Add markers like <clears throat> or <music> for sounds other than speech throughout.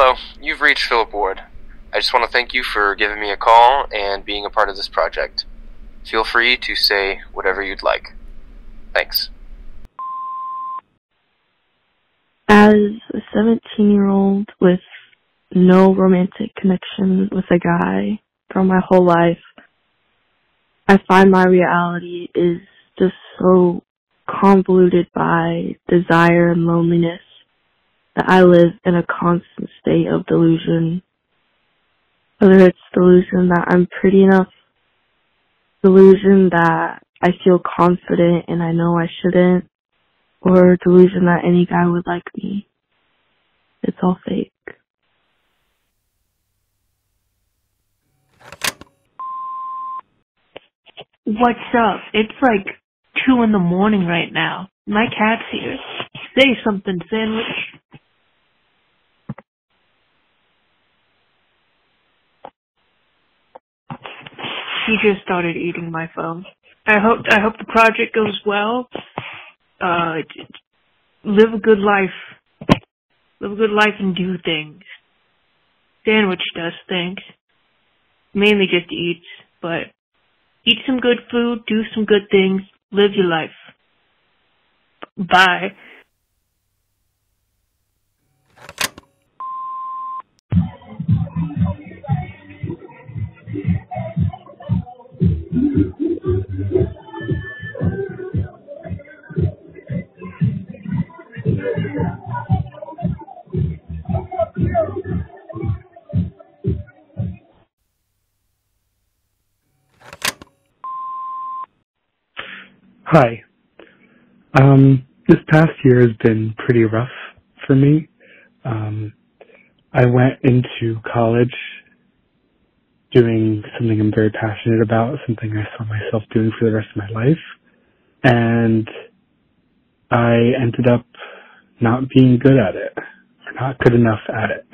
Hello, you've reached Philip Ward. I just want to thank you for giving me a call and being a part of this project. Feel free to say whatever you'd like. Thanks. As a 17 year old with no romantic connection with a guy for my whole life, I find my reality is just so convoluted by desire and loneliness that I live in a constant state of delusion. Whether it's delusion that I'm pretty enough, delusion that I feel confident and I know I shouldn't, or delusion that any guy would like me. It's all fake. What's up? It's like two in the morning right now. My cat's here. Say something, sandwich. He just started eating my phone. I hope I hope the project goes well. Uh, live a good life. Live a good life and do things. Sandwich does things. Mainly just eats, but eat some good food, do some good things, live your life. Bye. Hi. Um, this past year has been pretty rough for me. Um, I went into college doing something I'm very passionate about, something I saw myself doing for the rest of my life. And I ended up not being good at it, or not good enough at it.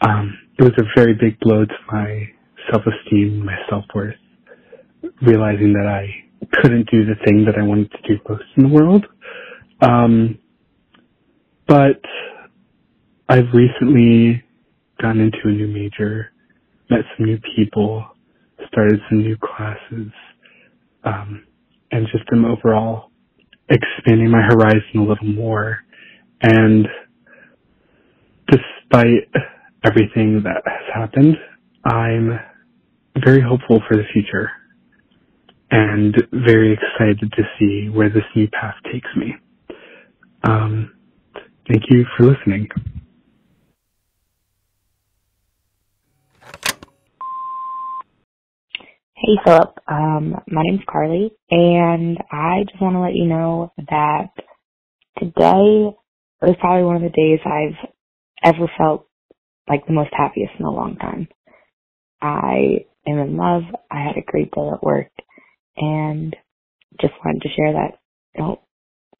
Um, it was a very big blow to my self-esteem, my self-worth, realizing that I couldn't do the thing that I wanted to do most in the world. Um, but I've recently gone into a new major, met some new people, started some new classes, um, and just am overall expanding my horizon a little more. And despite everything that has happened, I'm very hopeful for the future and very excited to see where this new path takes me. Um, thank you for listening. Hey Philip, um, my name's Carly, and I just want to let you know that today was probably one of the days I've ever felt like the most happiest in a long time. I am in love. I had a great day at work, and just wanted to share that. Know,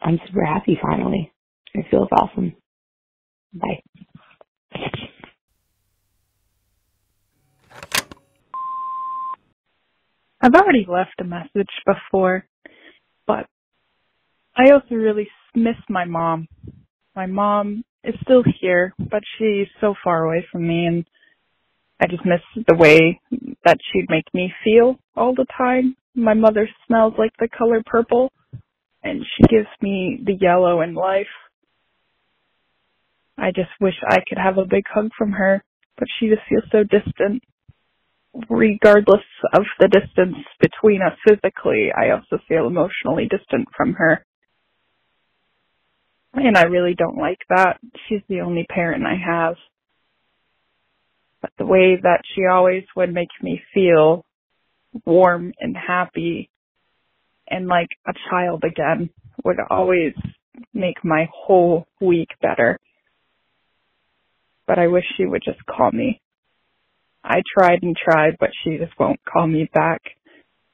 I'm super happy finally. It feels awesome. Bye. I've already left a message before, but I also really miss my mom. My mom is still here, but she's so far away from me and I just miss the way that she'd make me feel all the time. My mother smells like the color purple and she gives me the yellow in life. I just wish I could have a big hug from her, but she just feels so distant regardless of the distance between us physically, I also feel emotionally distant from her. And I really don't like that. She's the only parent I have. But the way that she always would make me feel warm and happy and like a child again would always make my whole week better. But I wish she would just call me I tried and tried, but she just won't call me back.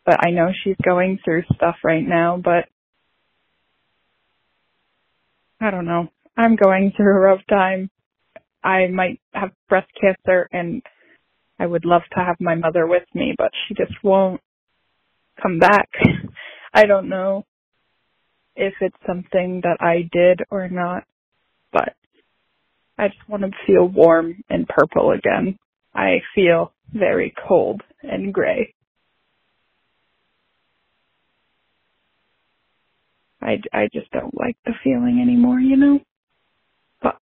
But I know she's going through stuff right now, but I don't know. I'm going through a rough time. I might have breast cancer and I would love to have my mother with me, but she just won't come back. <laughs> I don't know if it's something that I did or not, but I just want to feel warm and purple again. I feel very cold and gray. I, I just don't like the feeling anymore, you know? But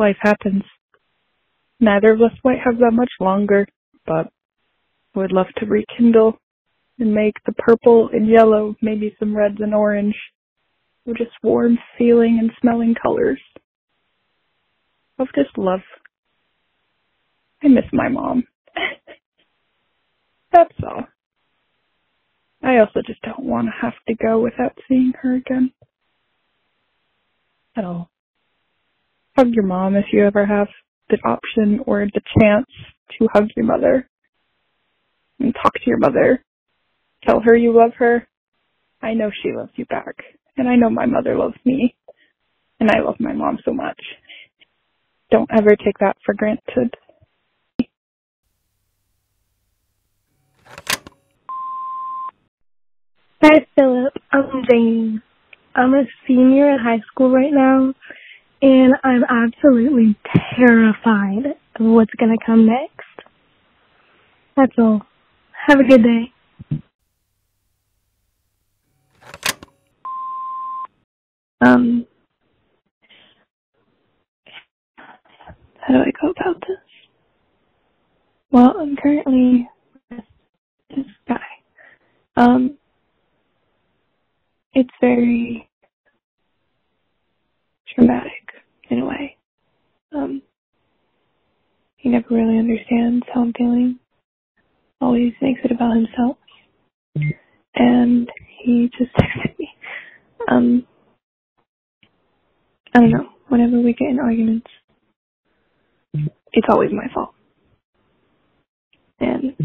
life happens. Neither of us might have that much longer, but would love to rekindle and make the purple and yellow, maybe some reds and orange, or just warm feeling and smelling colors of just love. I miss my mom. <laughs> That's all. I also just don't want to have to go without seeing her again. At all. Hug your mom if you ever have the option or the chance to hug your mother and talk to your mother. Tell her you love her. I know she loves you back. And I know my mother loves me. And I love my mom so much. Don't ever take that for granted. Hi, Philip. I'm Jane. I'm a senior in high school right now, and I'm absolutely terrified of what's going to come next. That's all. Have a good day. Um, how do I go about this? Well, I'm currently with this guy. Um, it's very traumatic in a way. Um, he never really understands how I'm feeling. Always makes it about himself. And he just <laughs> texted me. Um, I don't know. Whenever we get in arguments, it's always my fault. And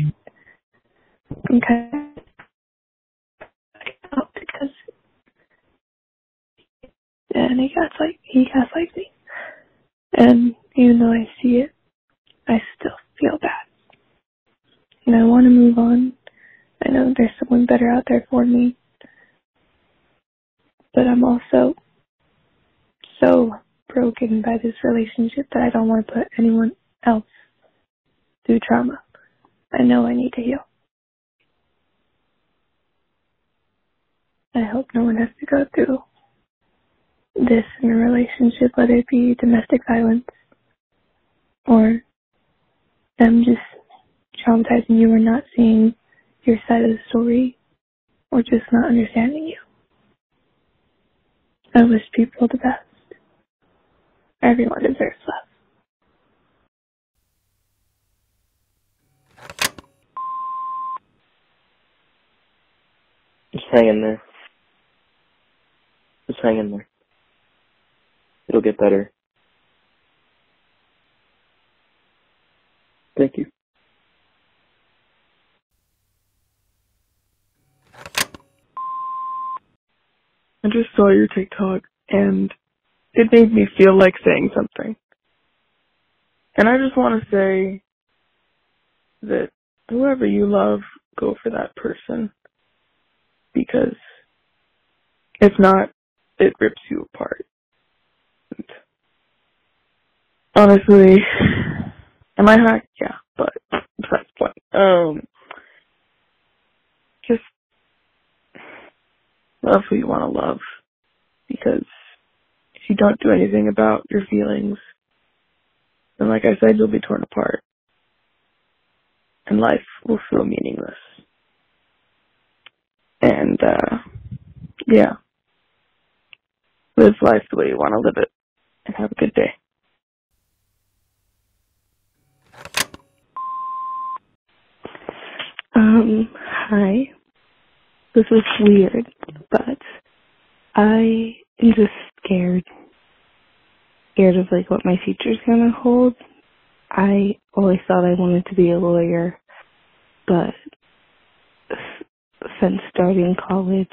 I'm kind of because and he gaslight he gaslights me. And even though I see it, I still feel bad. And I want to move on. I know there's someone better out there for me. But I'm also so broken by this relationship that I don't want to put anyone else through trauma. I know I need to heal. I hope no one has to go through this in a relationship, whether it be domestic violence or them just traumatizing you or not seeing your side of the story or just not understanding you. I wish people the best. Everyone deserves love. Just hang in there. Just hang in there. It'll get better. Thank you. I just saw your TikTok and it made me feel like saying something. And I just want to say that whoever you love, go for that person. Because if not, it rips you apart. And honestly, am I high? Yeah, but the point. Um, just love who you want to love because if you don't do anything about your feelings, then like I said, you'll be torn apart. And life will feel meaningless. And, uh, yeah. Live life the way you want to live it. And have a good day. Um, hi. This is weird, but I am just scared. Scared of like what my future's gonna hold. I always thought I wanted to be a lawyer, but since starting college,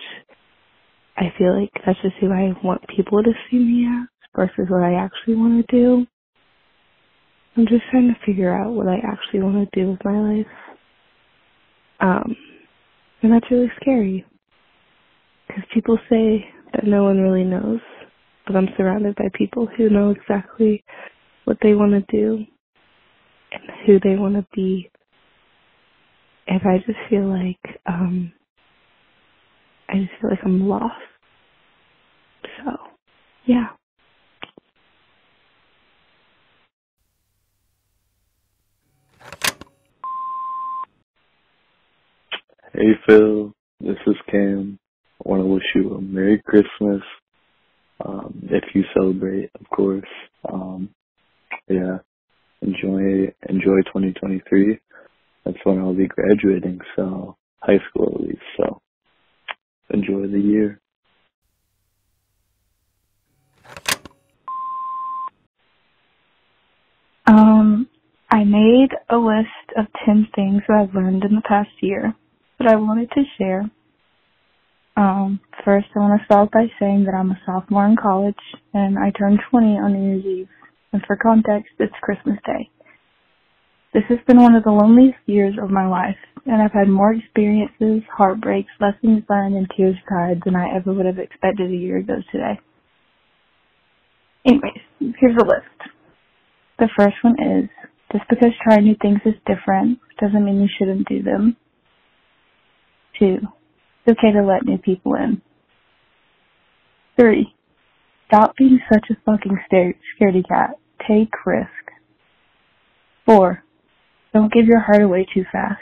I feel like that's just who I want people to see me as versus what I actually want to do. I'm just trying to figure out what I actually want to do with my life. Um, and that's really scary. Because people say that no one really knows. but I'm surrounded by people who know exactly what they want to do and who they want to be. And I just feel like, um, I just feel like I'm lost. So, yeah. Hey Phil, this is Cam. I want to wish you a Merry Christmas. Um, if you celebrate, of course. Um, yeah, enjoy enjoy 2023. That's when I'll be graduating, so high school at least. So enjoy the year. Um, I made a list of 10 things that I've learned in the past year that I wanted to share. Um, first, I want to start by saying that I'm a sophomore in college and I turned 20 on New Year's Eve. And for context, it's Christmas Day. This has been one of the loneliest years of my life, and I've had more experiences, heartbreaks, lessons learned, and tears cried than I ever would have expected a year ago today. Anyways, here's a list. The first one is, just because trying new things is different doesn't mean you shouldn't do them. Two, it's okay to let new people in. Three, stop being such a fucking scaredy cat. Take risk. Four, don't give your heart away too fast,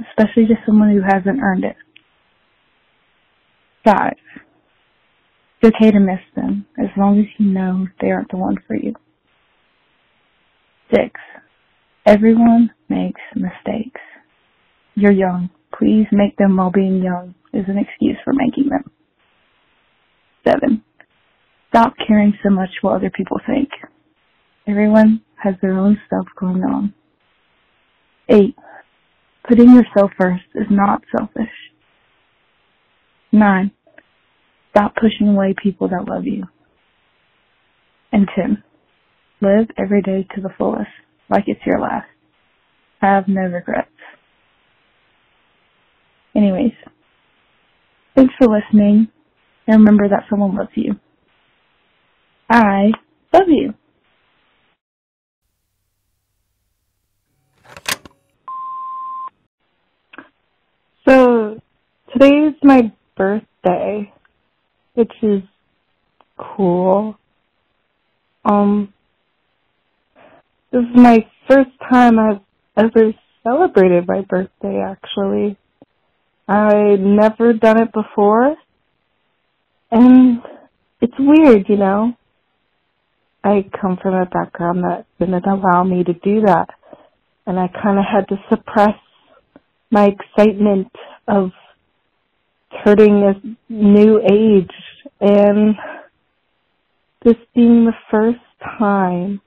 especially to someone who hasn't earned it. Five, it's okay to miss them as long as you know they aren't the one for you. Six, everyone makes mistakes. You're young. Please make them while being young is an excuse for making them. Seven, stop caring so much what other people think. Everyone has their own stuff going on. Eight, putting yourself first is not selfish. Nine, stop pushing away people that love you. And ten, live every day to the fullest, like it's your last. Have no regrets. Anyways, thanks for listening, and remember that someone loves you. I love you. So, today is my birthday, which is cool. Um, this is my first time I've ever celebrated my birthday, actually. I'd never done it before. And it's weird, you know. I come from a background that didn't allow me to do that. And I kind of had to suppress my excitement of turning a new age and this being the first time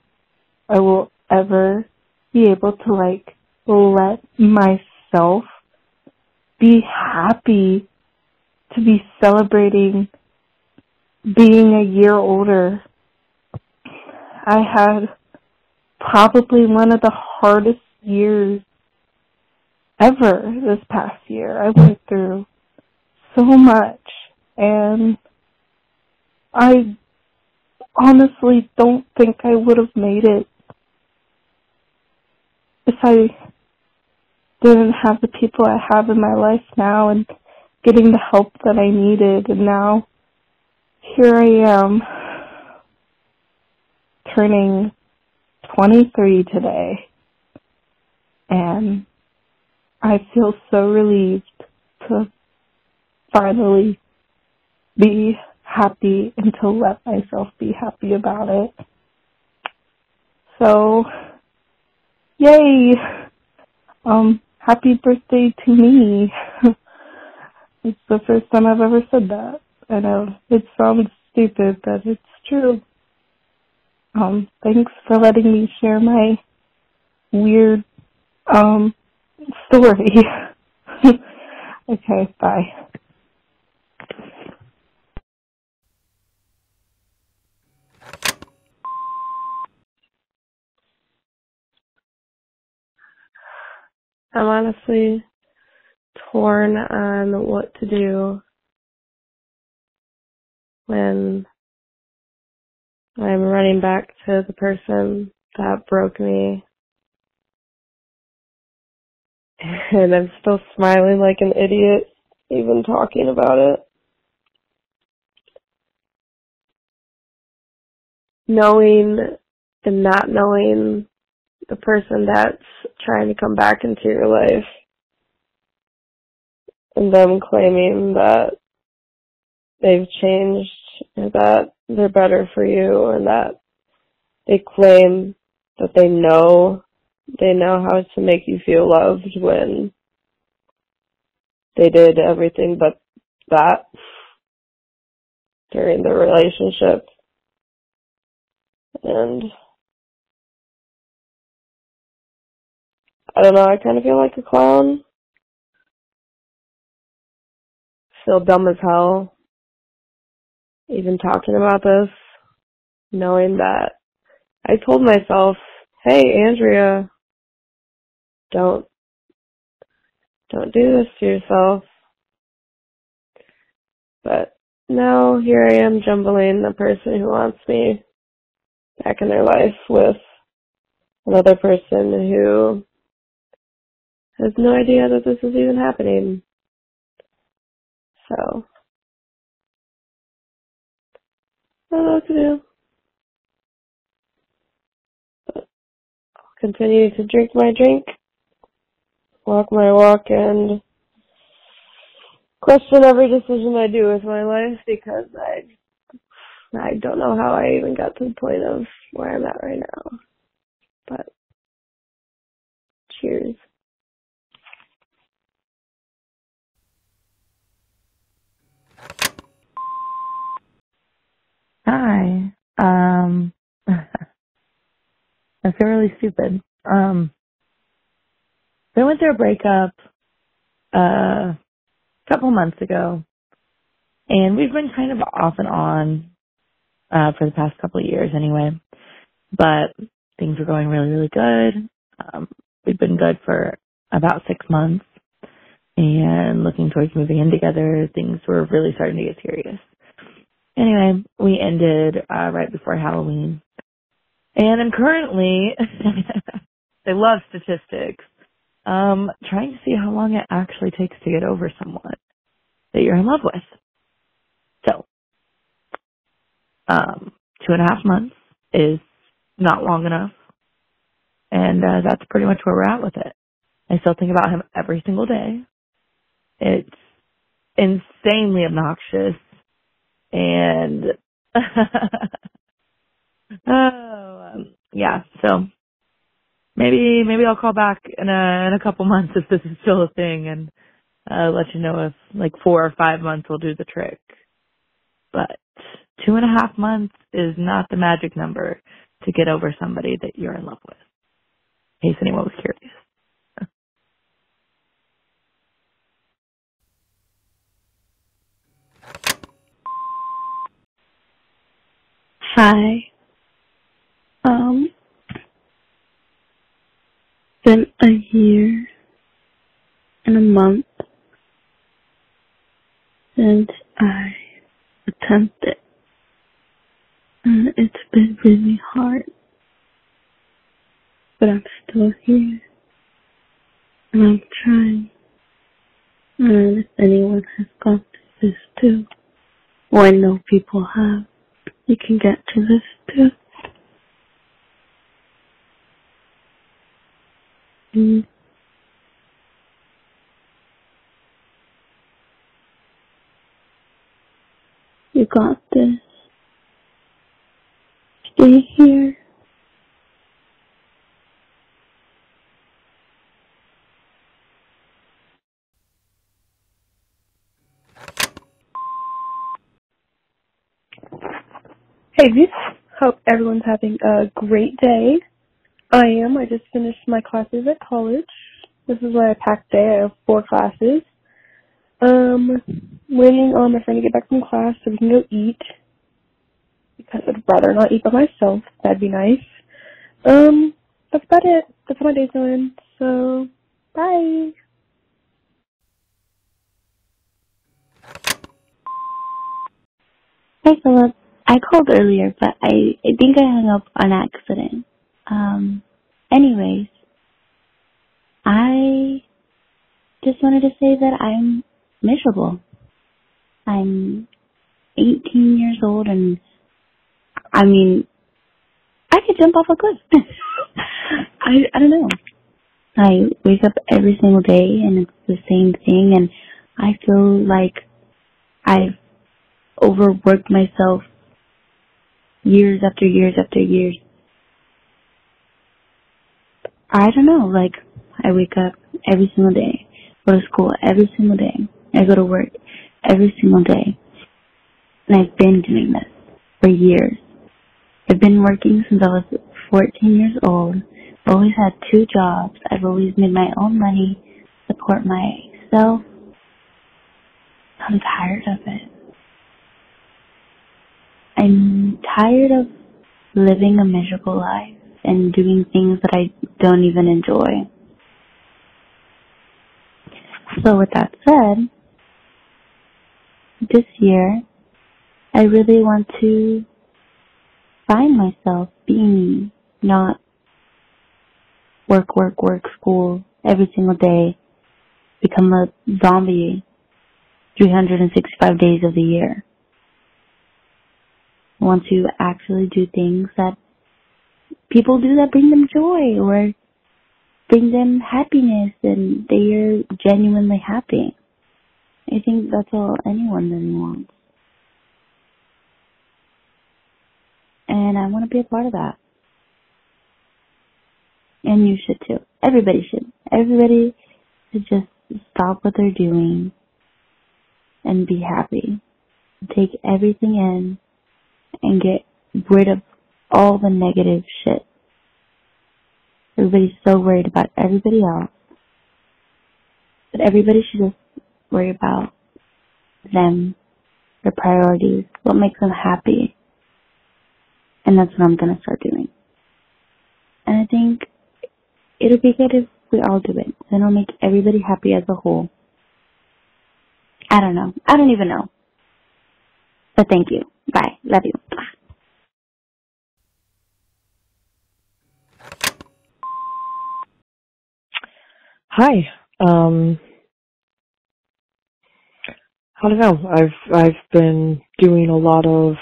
I will ever be able to like let myself be happy to be celebrating being a year older. I had probably one of the hardest years ever this past year. I went through so much and I honestly don't think I would have made it if I didn't have the people I have in my life now and getting the help that I needed and now here I am turning 23 today and I feel so relieved to finally be happy and to let myself be happy about it. So, yay! Um, happy birthday to me. <laughs> it's the first time I've ever said that. I know it sounds stupid, but it's true. Um, thanks for letting me share my weird, um, story. <laughs> okay, bye. I'm honestly torn on what to do when I'm running back to the person that broke me. <laughs> And I'm still smiling like an idiot, even talking about it. Knowing and not knowing the person that's trying to come back into your life and them claiming that they've changed and that they're better for you and that they claim that they know they know how to make you feel loved when they did everything but that during the relationship. And I don't know, I kind of feel like a clown. Feel dumb as hell. Even talking about this, knowing that I told myself, hey, Andrea, don't, don't do this to yourself. But now here I am jumbling the person who wants me back in their life with another person who has no idea that this is even happening. So, I don't know what to do. But I'll continue to drink my drink, walk my walk, and question every decision I do with my life because I I don't know how I even got to the point of where I'm at right now. But cheers. Hi. Um, <laughs> I feel really stupid. Um, I went through a breakup uh, a couple months ago, and we've been kind of off and on uh, for the past couple of years anyway. But things were going really, really good. Um, we've been good for about six months, and looking towards moving in together, things were really starting to get serious. Anyway, we ended uh, right before Halloween. And I'm currently, <laughs> I love statistics, um, trying to see how long it actually takes to get over someone that you're in love with. So, um, two and a half months is not long enough. And uh, that's pretty much where we're at with it. I still think about him every single day. It's insanely obnoxious and <laughs> oh um, yeah so maybe maybe i'll call back in a in a couple months if this is still a thing and uh let you know if like four or five months will do the trick. But two and a half months is not the magic number to get over somebody that you're in love with in case anyone was curious Hi. Um, been a year and a month since I attempted. And it's been really hard. But I'm still here. And I'm trying. And if anyone has gone through this too, or I know people have, you can get to this too. Mm. You got this. Stay here. Hey. Hope everyone's having a great day. I am. I just finished my classes at college. This is my packed day. I have four classes. Um, waiting on my friend to get back from class so we can go eat. Because I'd rather not eat by myself. That'd be nice. Um, that's about it. That's what my day's doing. So, bye. Hey Philip. I called earlier, but I, I think I hung up on accident. Um, anyways, I just wanted to say that I'm miserable. I'm 18 years old and I mean, I could jump off a cliff. <laughs> I, I don't know. I wake up every single day and it's the same thing and I feel like I've overworked myself years after years after years. I don't know, like I wake up every single day, go to school every single day, I go to work every single day. And I've been doing this for years. I've been working since I was 14 years old. I've always had two jobs. I've always made my own money, support myself. I'm tired of it. I'm tired of living a miserable life and doing things that I don't even enjoy. So with that said, this year, I really want to find myself being not work, work, work, school every single day, become a zombie 365 days of the year. Want to actually do things that people do that bring them joy or bring them happiness and they are genuinely happy. I think that's all anyone really wants. And I want to be a part of that. And you should too. Everybody should. Everybody should just stop what they're doing and be happy. Take everything in and get rid of all the negative shit. Everybody's so worried about everybody else. But everybody should just worry about them, their priorities, what makes them happy. And that's what I'm gonna start doing. And I think it'll be good if we all do it. Then it'll make everybody happy as a whole. I don't know. I don't even know. But thank you. Bye. Love you. Hi. Um I don't know. I've I've been doing a lot of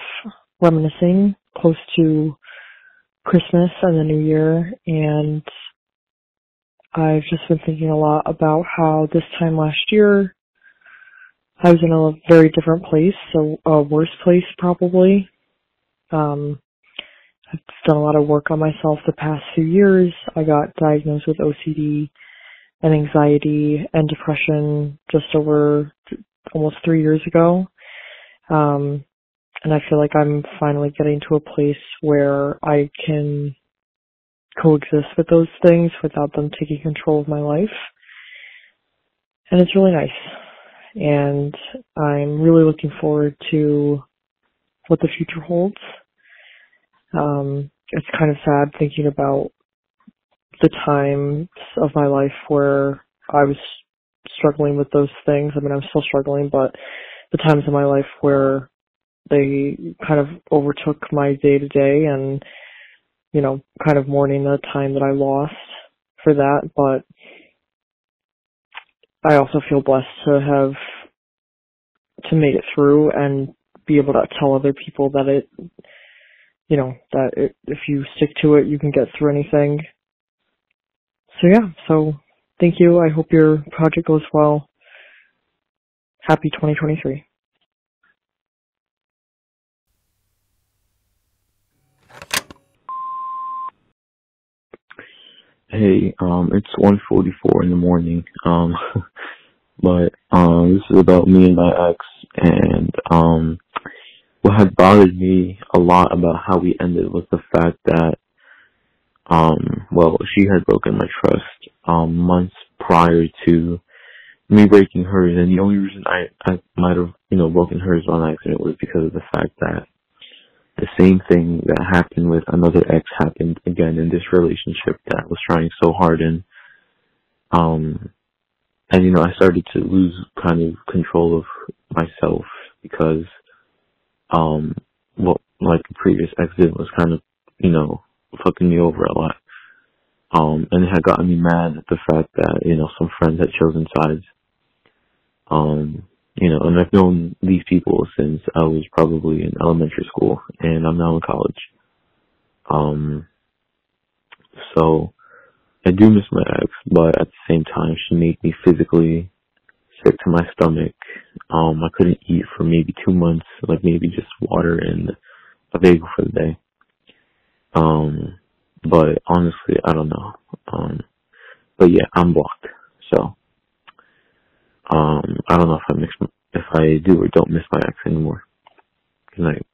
reminiscing close to Christmas and the New Year and I've just been thinking a lot about how this time last year I was in a very different place, so a worse place probably. Um I've done a lot of work on myself the past few years. I got diagnosed with OCD and anxiety and depression just over almost three years ago. Um, and I feel like I'm finally getting to a place where I can coexist with those things without them taking control of my life. And it's really nice. And I'm really looking forward to what the future holds. Um, it's kind of sad thinking about the times of my life where I was struggling with those things. I mean, I'm still struggling, but the times in my life where they kind of overtook my day to day and, you know, kind of mourning the time that I lost for that. But I also feel blessed to have, to make it through and be able to tell other people that it, you know, that it, if you stick to it, you can get through anything so yeah, so thank you. I hope your project goes well. Happy 2023. Hey, um, it's 1:44 in the morning. Um, <laughs> but um, this is about me and my ex, and um, what had bothered me a lot about how we ended was the fact that um, well, she had broken my trust, um, months prior to me breaking hers. And the only reason I, I might have, you know, broken hers on accident was because of the fact that the same thing that happened with another ex happened again in this relationship that was trying so hard in. Um, and you know, I started to lose kind of control of myself because, um, what like the previous ex did was kind of, you know, fucking me over a lot. Um, and it had gotten me mad at the fact that, you know, some friends had chosen sides. Um, you know, and I've known these people since I was probably in elementary school and I'm now in college. Um, so I do miss my ex, but at the same time, she made me physically sick to my stomach. Um, I couldn't eat for maybe two months, like maybe just water and a bagel for the day. Um, but honestly, I don't know. Um, but yeah, I'm blocked. So, um, I don't know if I mix, if I do or don't miss my ex anymore. Good night.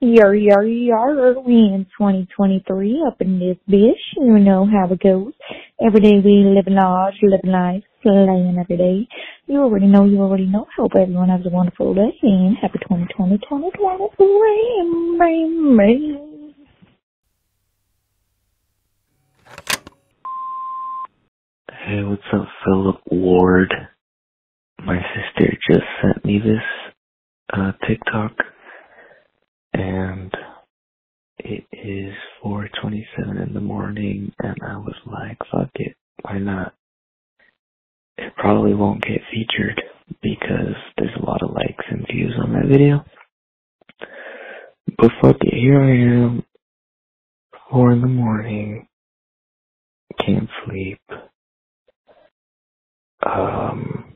Yar, yar, yar, we in 2023 up in this bitch. You know how it goes. Every day we live large, live life, slaying every day. You already know, you already know. Hope everyone has a wonderful day and happy 2020, 2023. Hey, what's up, Philip Ward? My sister just sent me this uh, TikTok and it is 4:27 in the morning, and I was like, "Fuck it, why not?" It probably won't get featured because there's a lot of likes and views on that video. But fuck it, here I am, four in the morning, can't sleep. Um,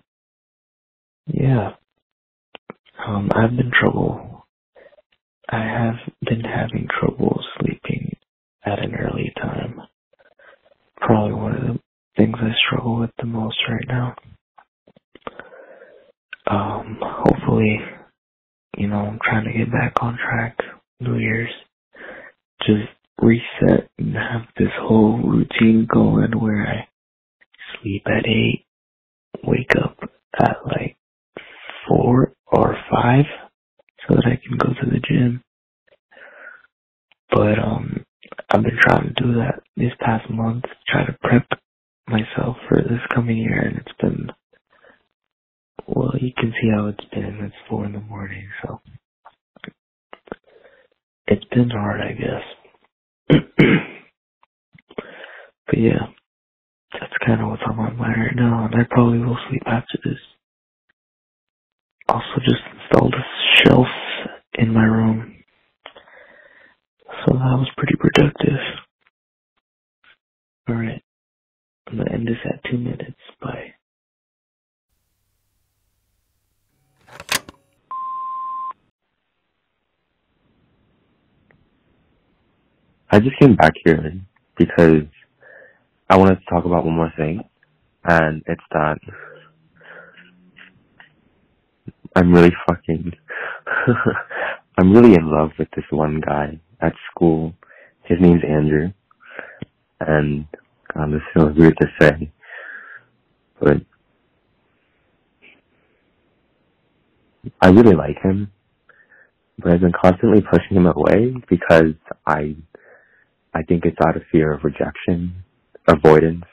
yeah. Um, I've been trouble I have been having trouble sleeping at an early time. Probably one of the things I struggle with the most right now. Um, hopefully, you know, I'm trying to get back on track. New Year's. Just reset and have this whole routine going where I sleep at 8, wake up at like 4 or 5 so that I can go to the gym. But um I've been trying to do that this past month, try to prep myself for this coming year and it's been well, you can see how it's been. It's four in the morning, so it's been hard I guess. <clears throat> but yeah, that's kind of what's on my mind right now, and I probably will sleep after this. Also, just installed a shelf in my room. So that was pretty productive. Alright. I'm gonna end this at two minutes. Bye. I just came back here because I wanted to talk about one more thing, and it's that I'm really fucking, <laughs> I'm really in love with this one guy at school. His name's Andrew. And, God, this feels weird to say, but I really like him, but I've been constantly pushing him away because I, I think it's out of fear of rejection, avoidance,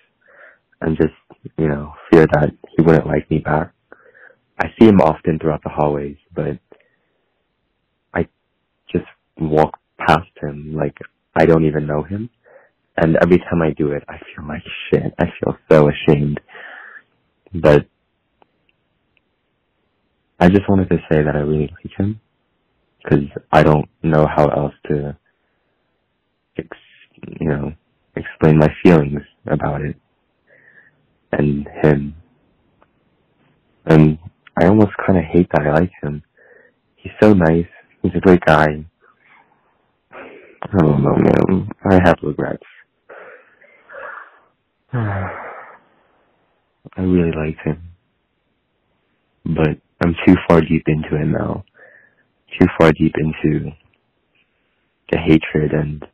and just, you know, fear that he wouldn't like me back. I see him often throughout the hallways, but I just walk past him like I don't even know him. And every time I do it, I feel like shit. I feel so ashamed. But I just wanted to say that I really like him because I don't know how else to, ex- you know, explain my feelings about it and him. And I almost kind of hate that I like him. He's so nice. He's a great guy. I don't know, man. I have regrets. <sighs> I really liked him. But I'm too far deep into it now. Too far deep into the hatred and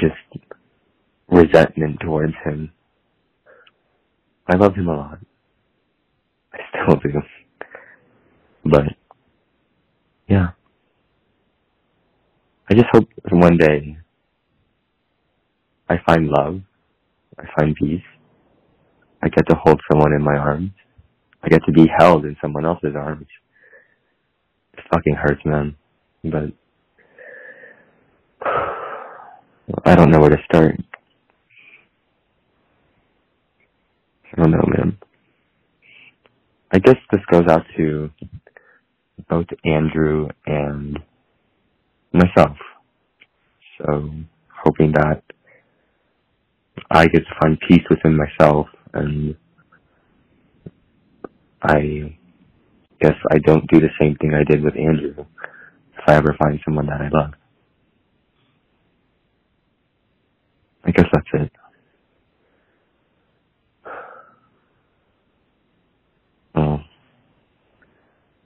just resentment towards him. I love him a lot. I still do. But, yeah. I just hope one day I find love, I find peace, I get to hold someone in my arms. I get to be held in someone else's arms. It fucking hurts, man. But <sighs> I don't know where to start. I don't know, man. I guess this goes out to both Andrew and myself. So, hoping that I get to find peace within myself and I guess I don't do the same thing I did with Andrew if I ever find someone that I love. I guess that's it. Oh.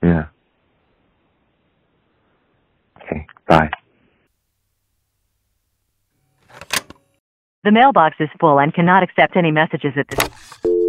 Yeah. Okay, bye. The mailbox is full and cannot accept any messages at this